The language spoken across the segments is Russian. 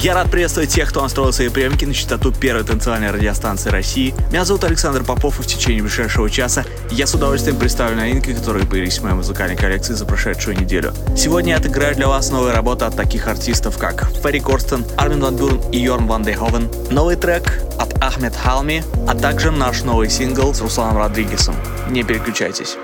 Я рад приветствовать тех, кто настроил свои приемники на частоту первой танцевальной радиостанции России. Меня зовут Александр Попов, и в течение ближайшего часа я с удовольствием представлю новинки, которые появились в моей музыкальной коллекции за прошедшую неделю. Сегодня я отыграю для вас новые работы от таких артистов, как Ферри Корстен, Армин Ван Бюрн и Йорн Ван Дейховен, новый трек от Ахмед Халми, а также наш новый сингл с Русланом Родригесом. Не переключайтесь.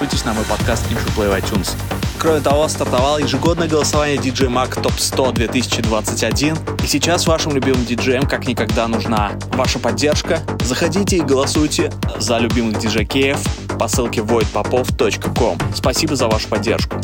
Подписывайтесь на мой подкаст InShow iTunes. Кроме того, стартовало ежегодное голосование DJ Mag Top 100 2021. И сейчас вашим любимым диджеям как никогда нужна ваша поддержка. Заходите и голосуйте за любимых диджекеев по ссылке voidpopov.com. Спасибо за вашу поддержку.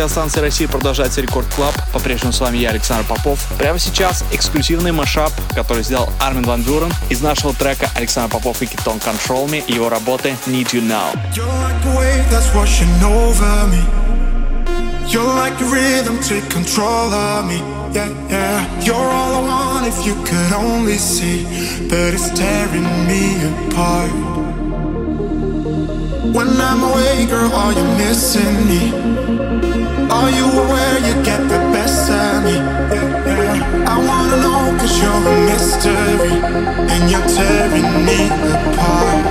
Радиостанции России продолжается Record Club. По-прежнему с вами я, Александр Попов. Прямо сейчас эксклюзивный mashup, который сделал Армин Ван Бюрен из нашего трека Александр Попов и Kitone Control Me и его работы Need You Now. You're like the rhythm, take control of me. Yeah, yeah. You're all I want if you could only see. But it's tearing me apart. When I'm away, girl, are you missing me? You aware you get the best of me? I wanna know cause you're a mystery And you're tearing me apart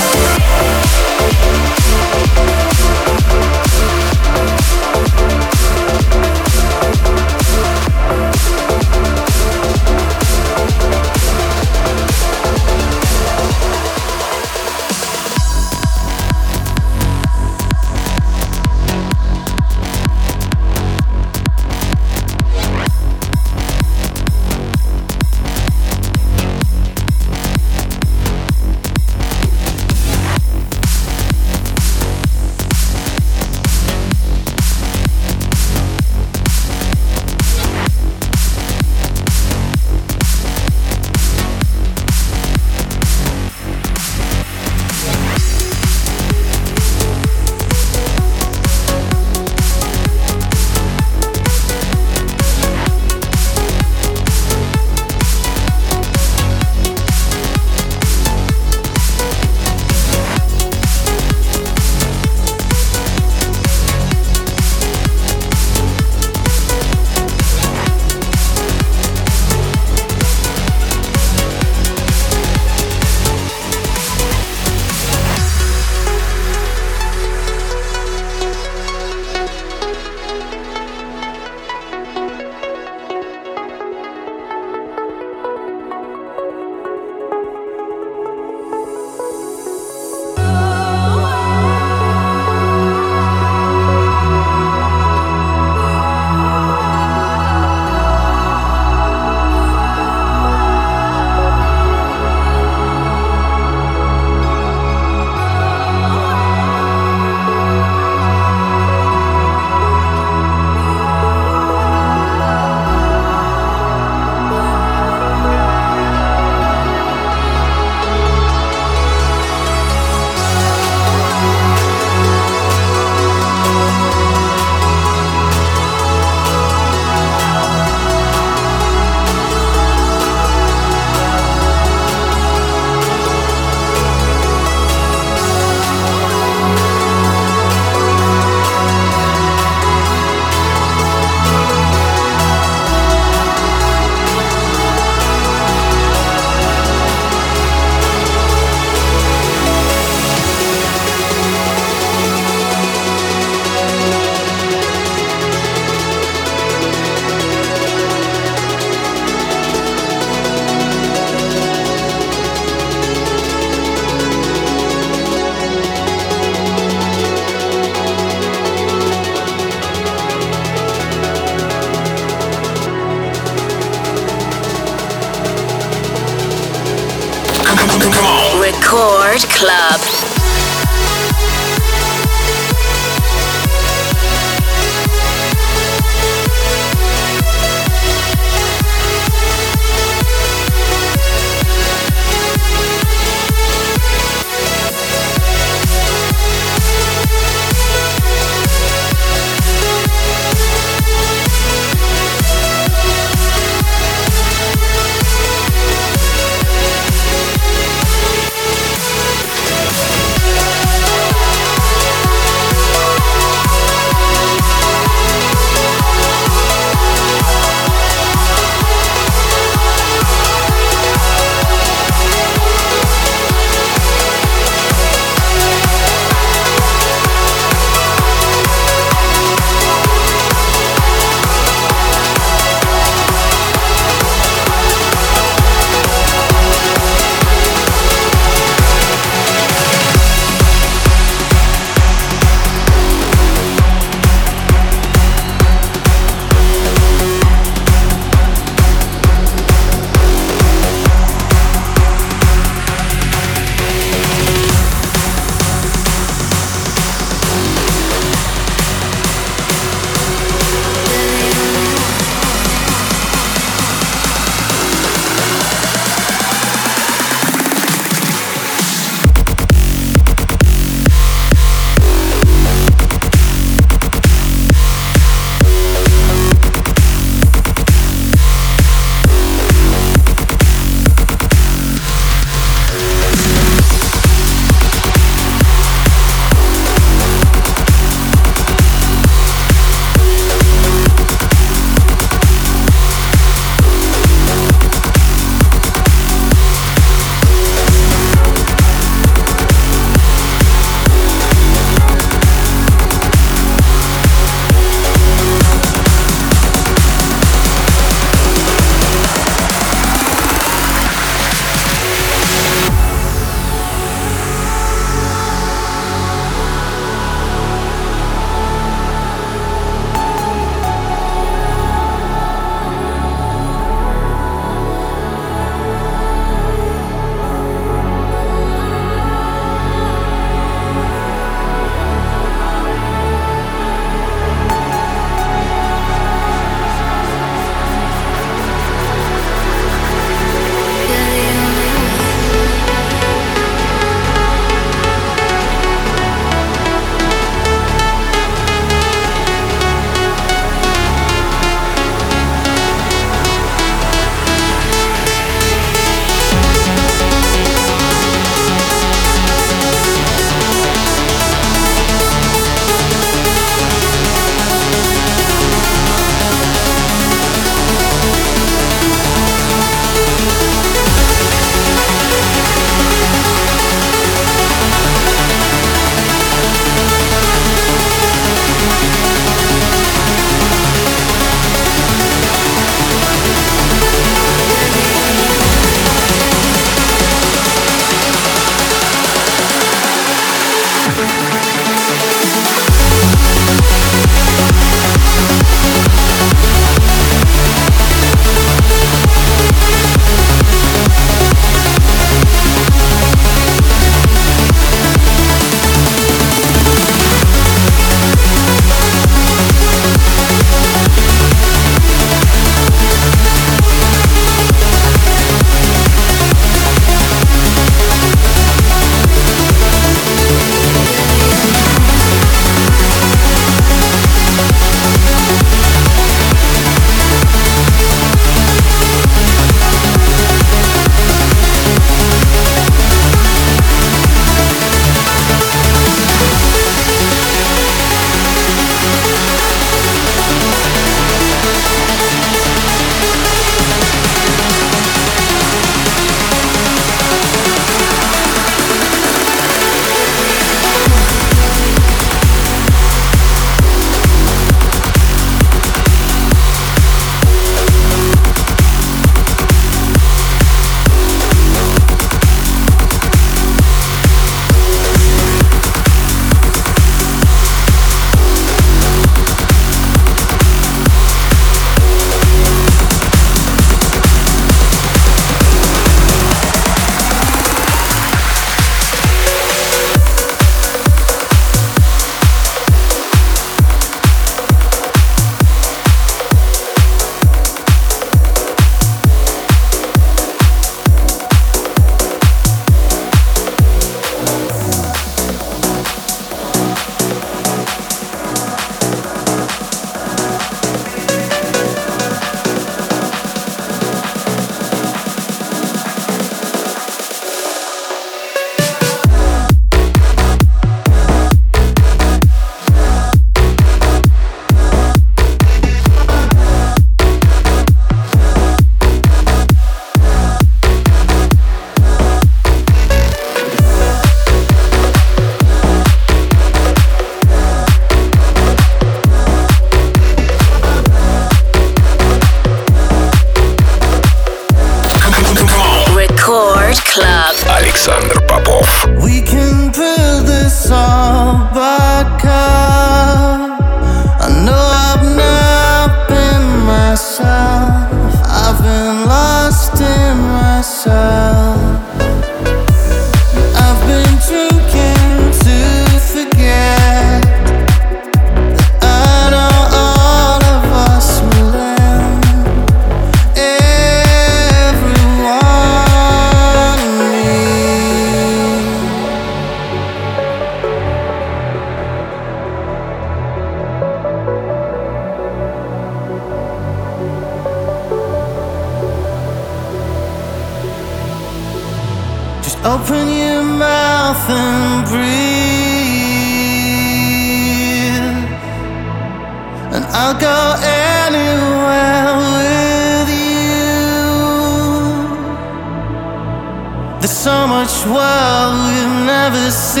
much world we've never seen.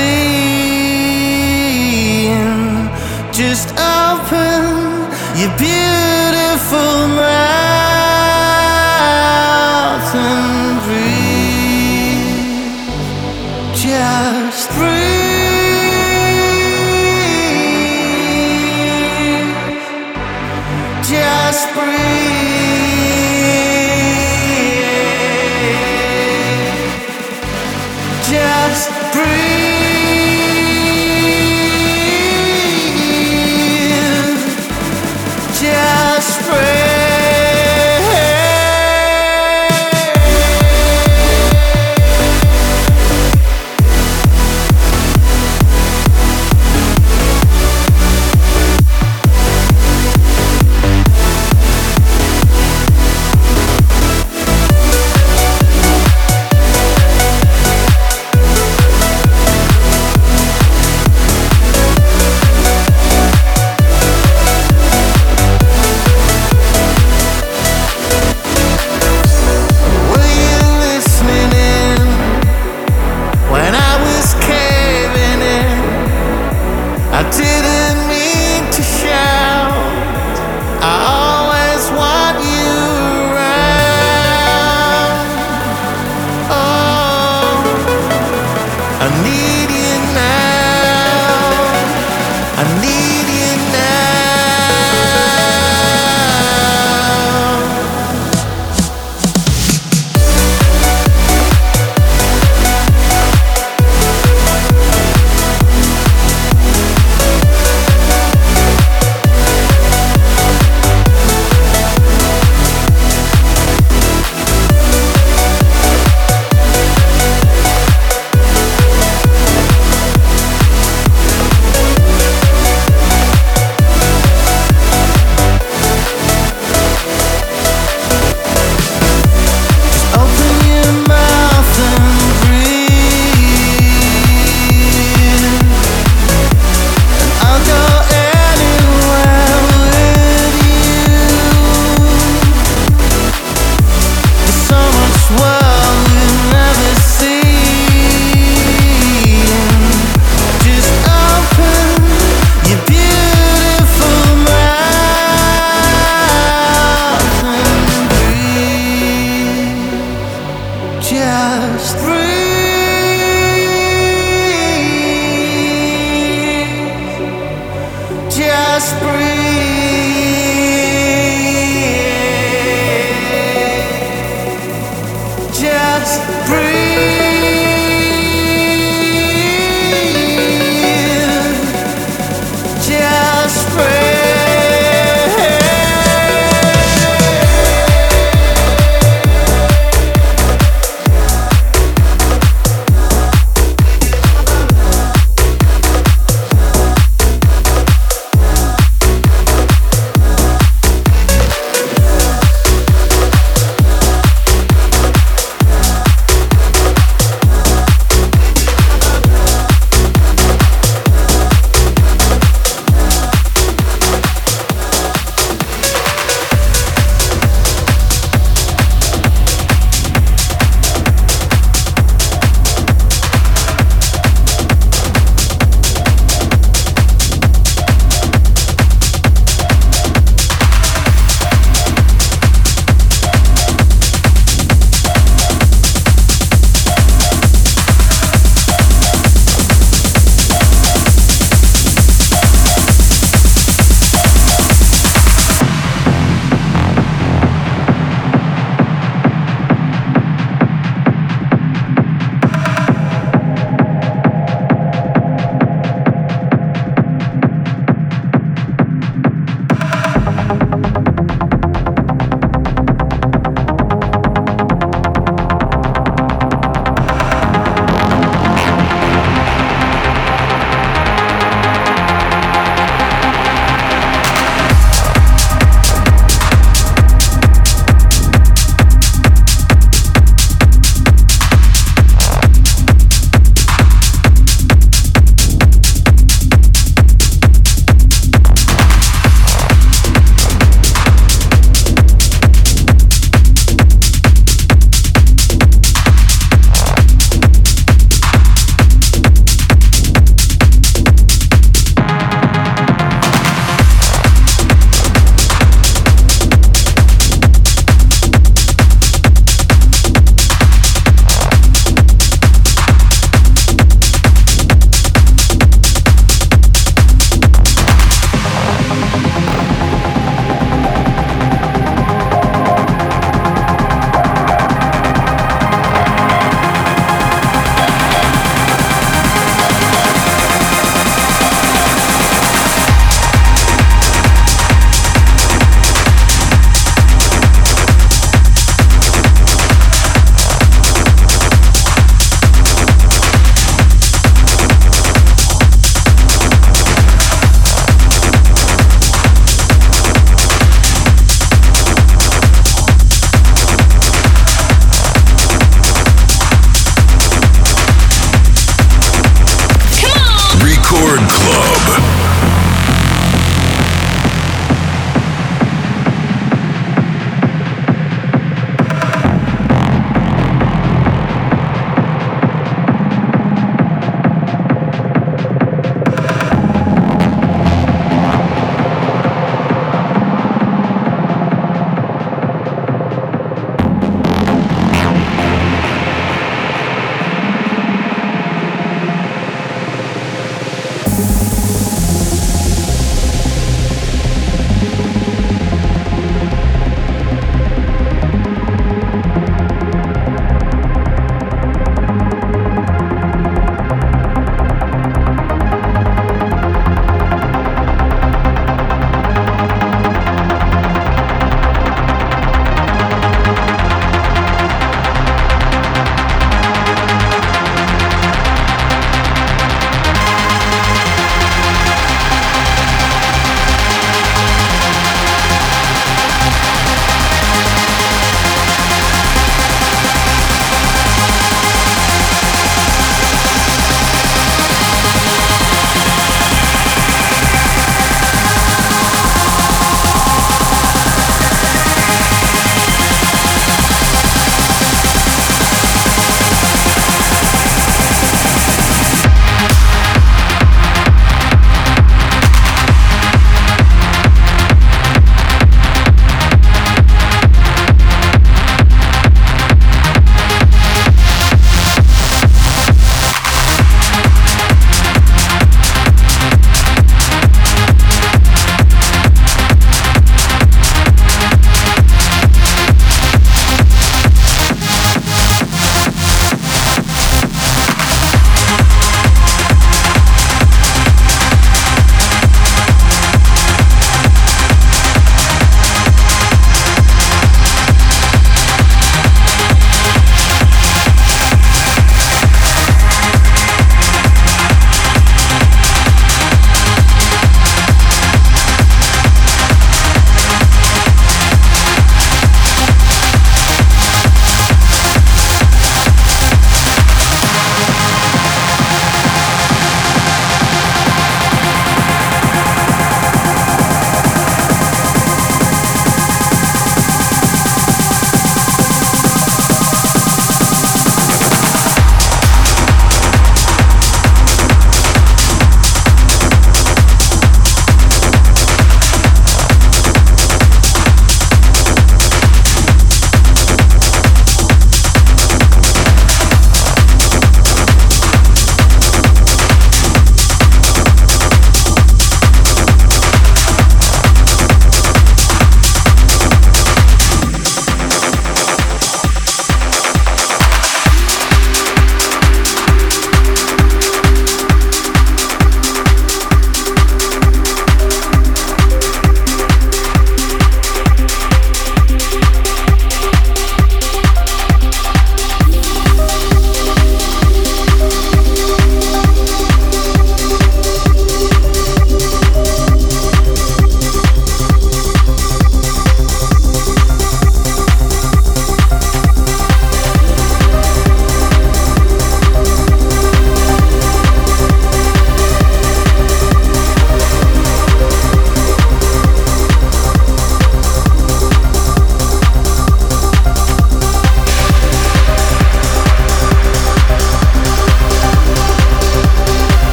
Just open your beautiful mouth.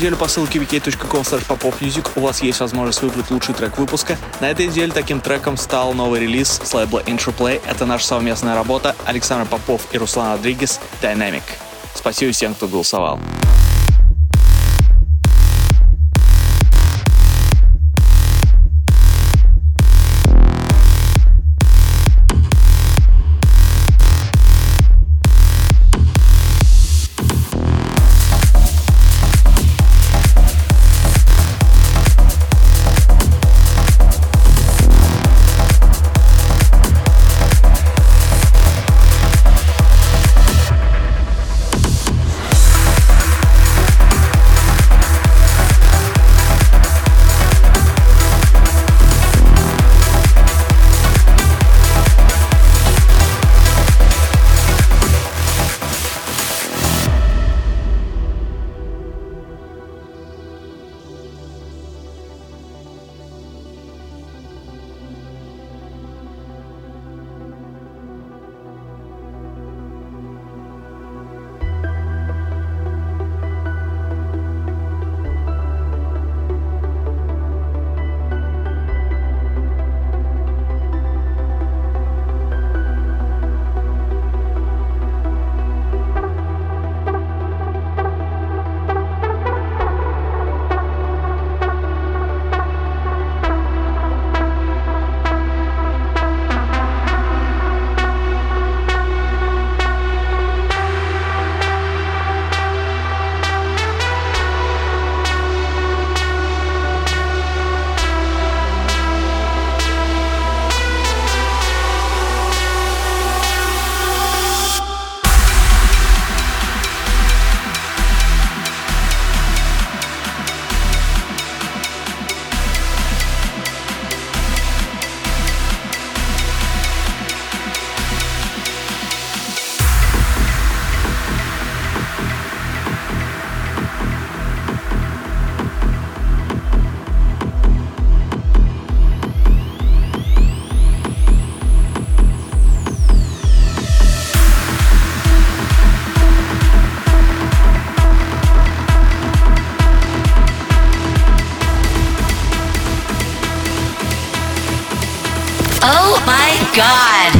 Неделю по ссылке wiki.com popofmusic у вас есть возможность выбрать лучший трек выпуска. На этой неделе таким треком стал новый релиз с лейбла Interplay. Это наша совместная работа Александр Попов и Руслан Родригес Dynamic. Спасибо всем, кто голосовал.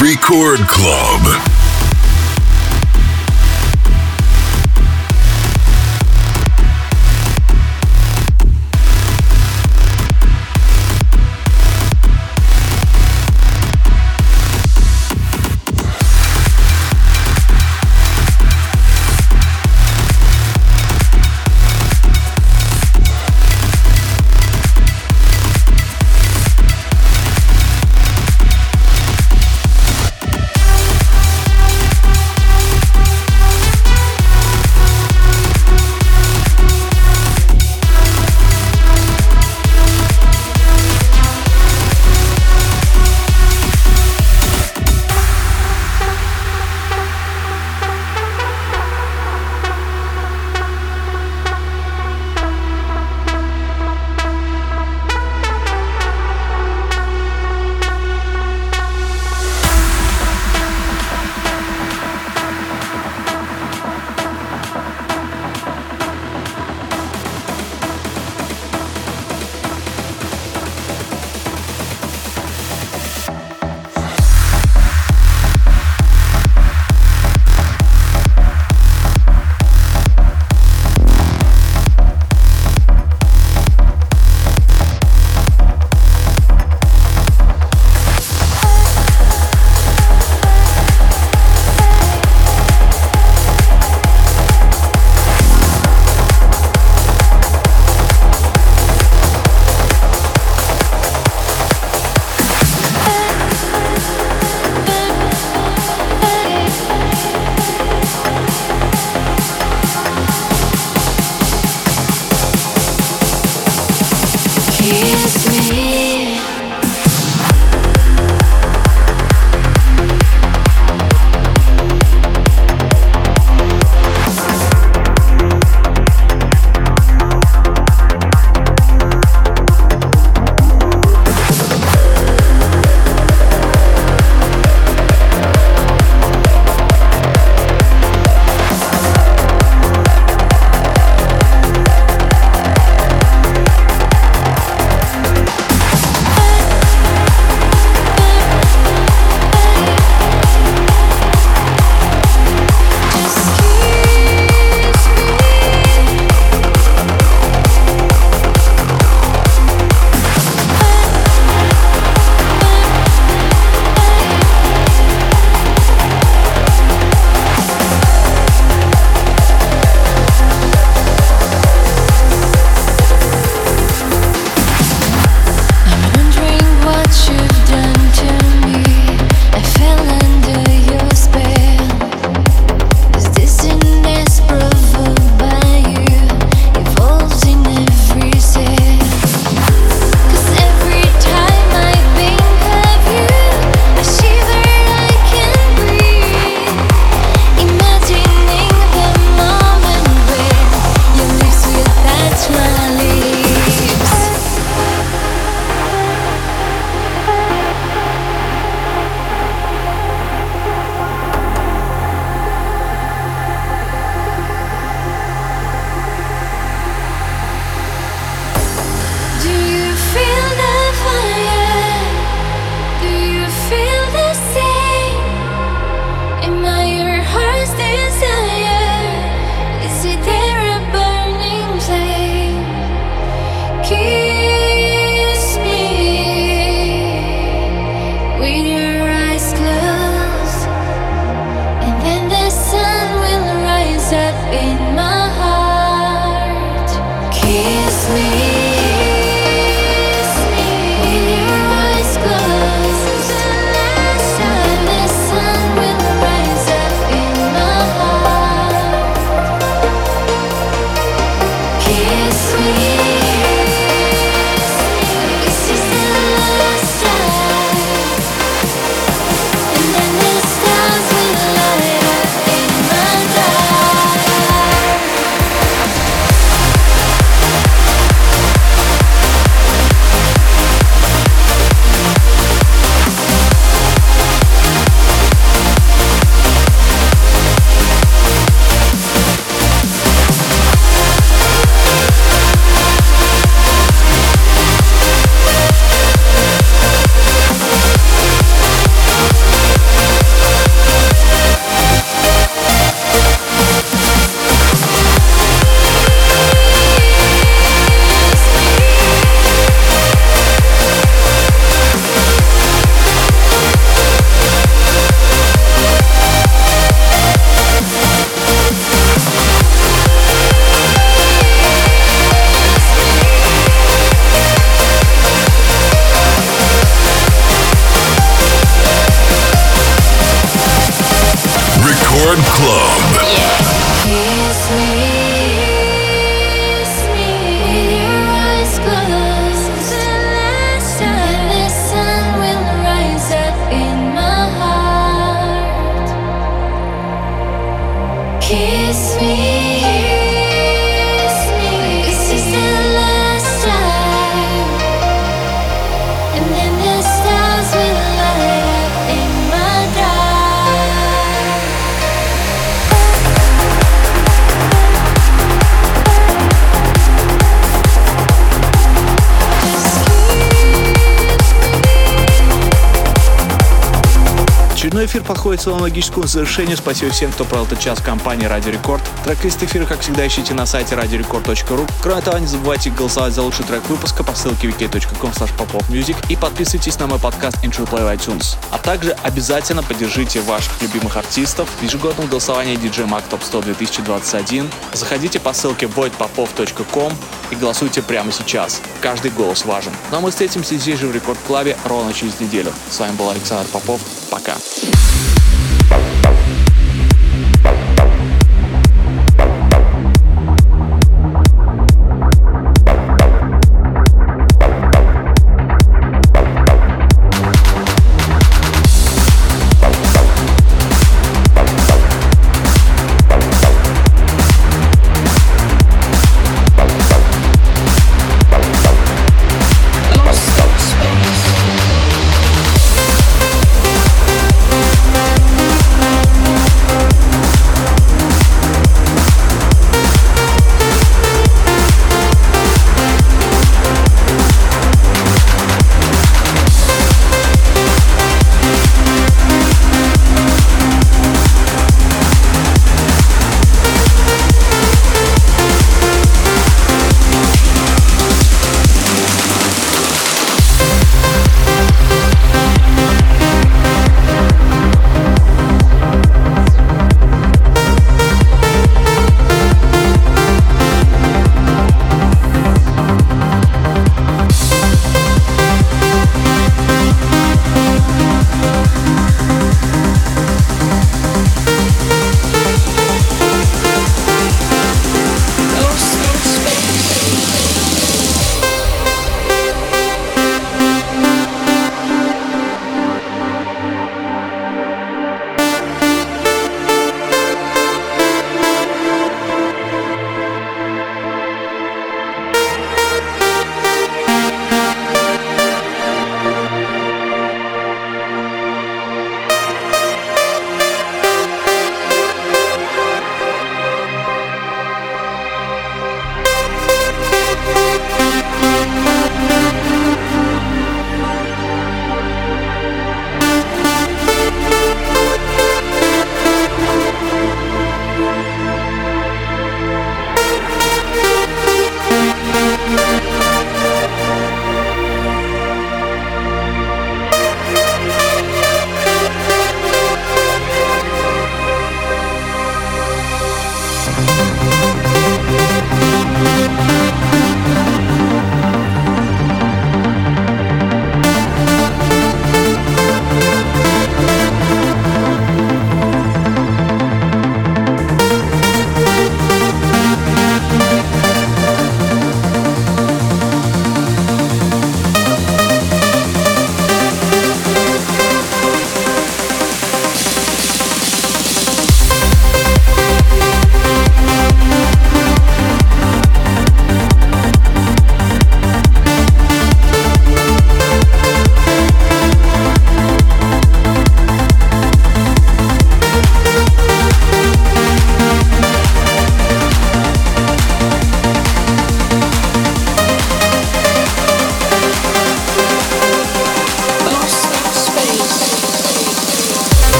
Record Club. Своему логическому завершению. Спасибо всем, кто провел этот час в компании Радио Рекорд. Трек-лист эфира, как всегда, ищите на сайте radiorecord.ru. Кроме того, не забывайте голосовать за лучший трек выпуска по ссылке wiki.com popopmusic и подписывайтесь на мой подкаст Intro в iTunes. А также обязательно поддержите ваших любимых артистов в ежегодном голосовании DJ Mag Top 100 2021. Заходите по ссылке voidpopov.com и голосуйте прямо сейчас. Каждый голос важен. Ну а мы встретимся здесь же в Рекорд Клабе ровно через неделю. С вами был Александр Попов. Пока. Thank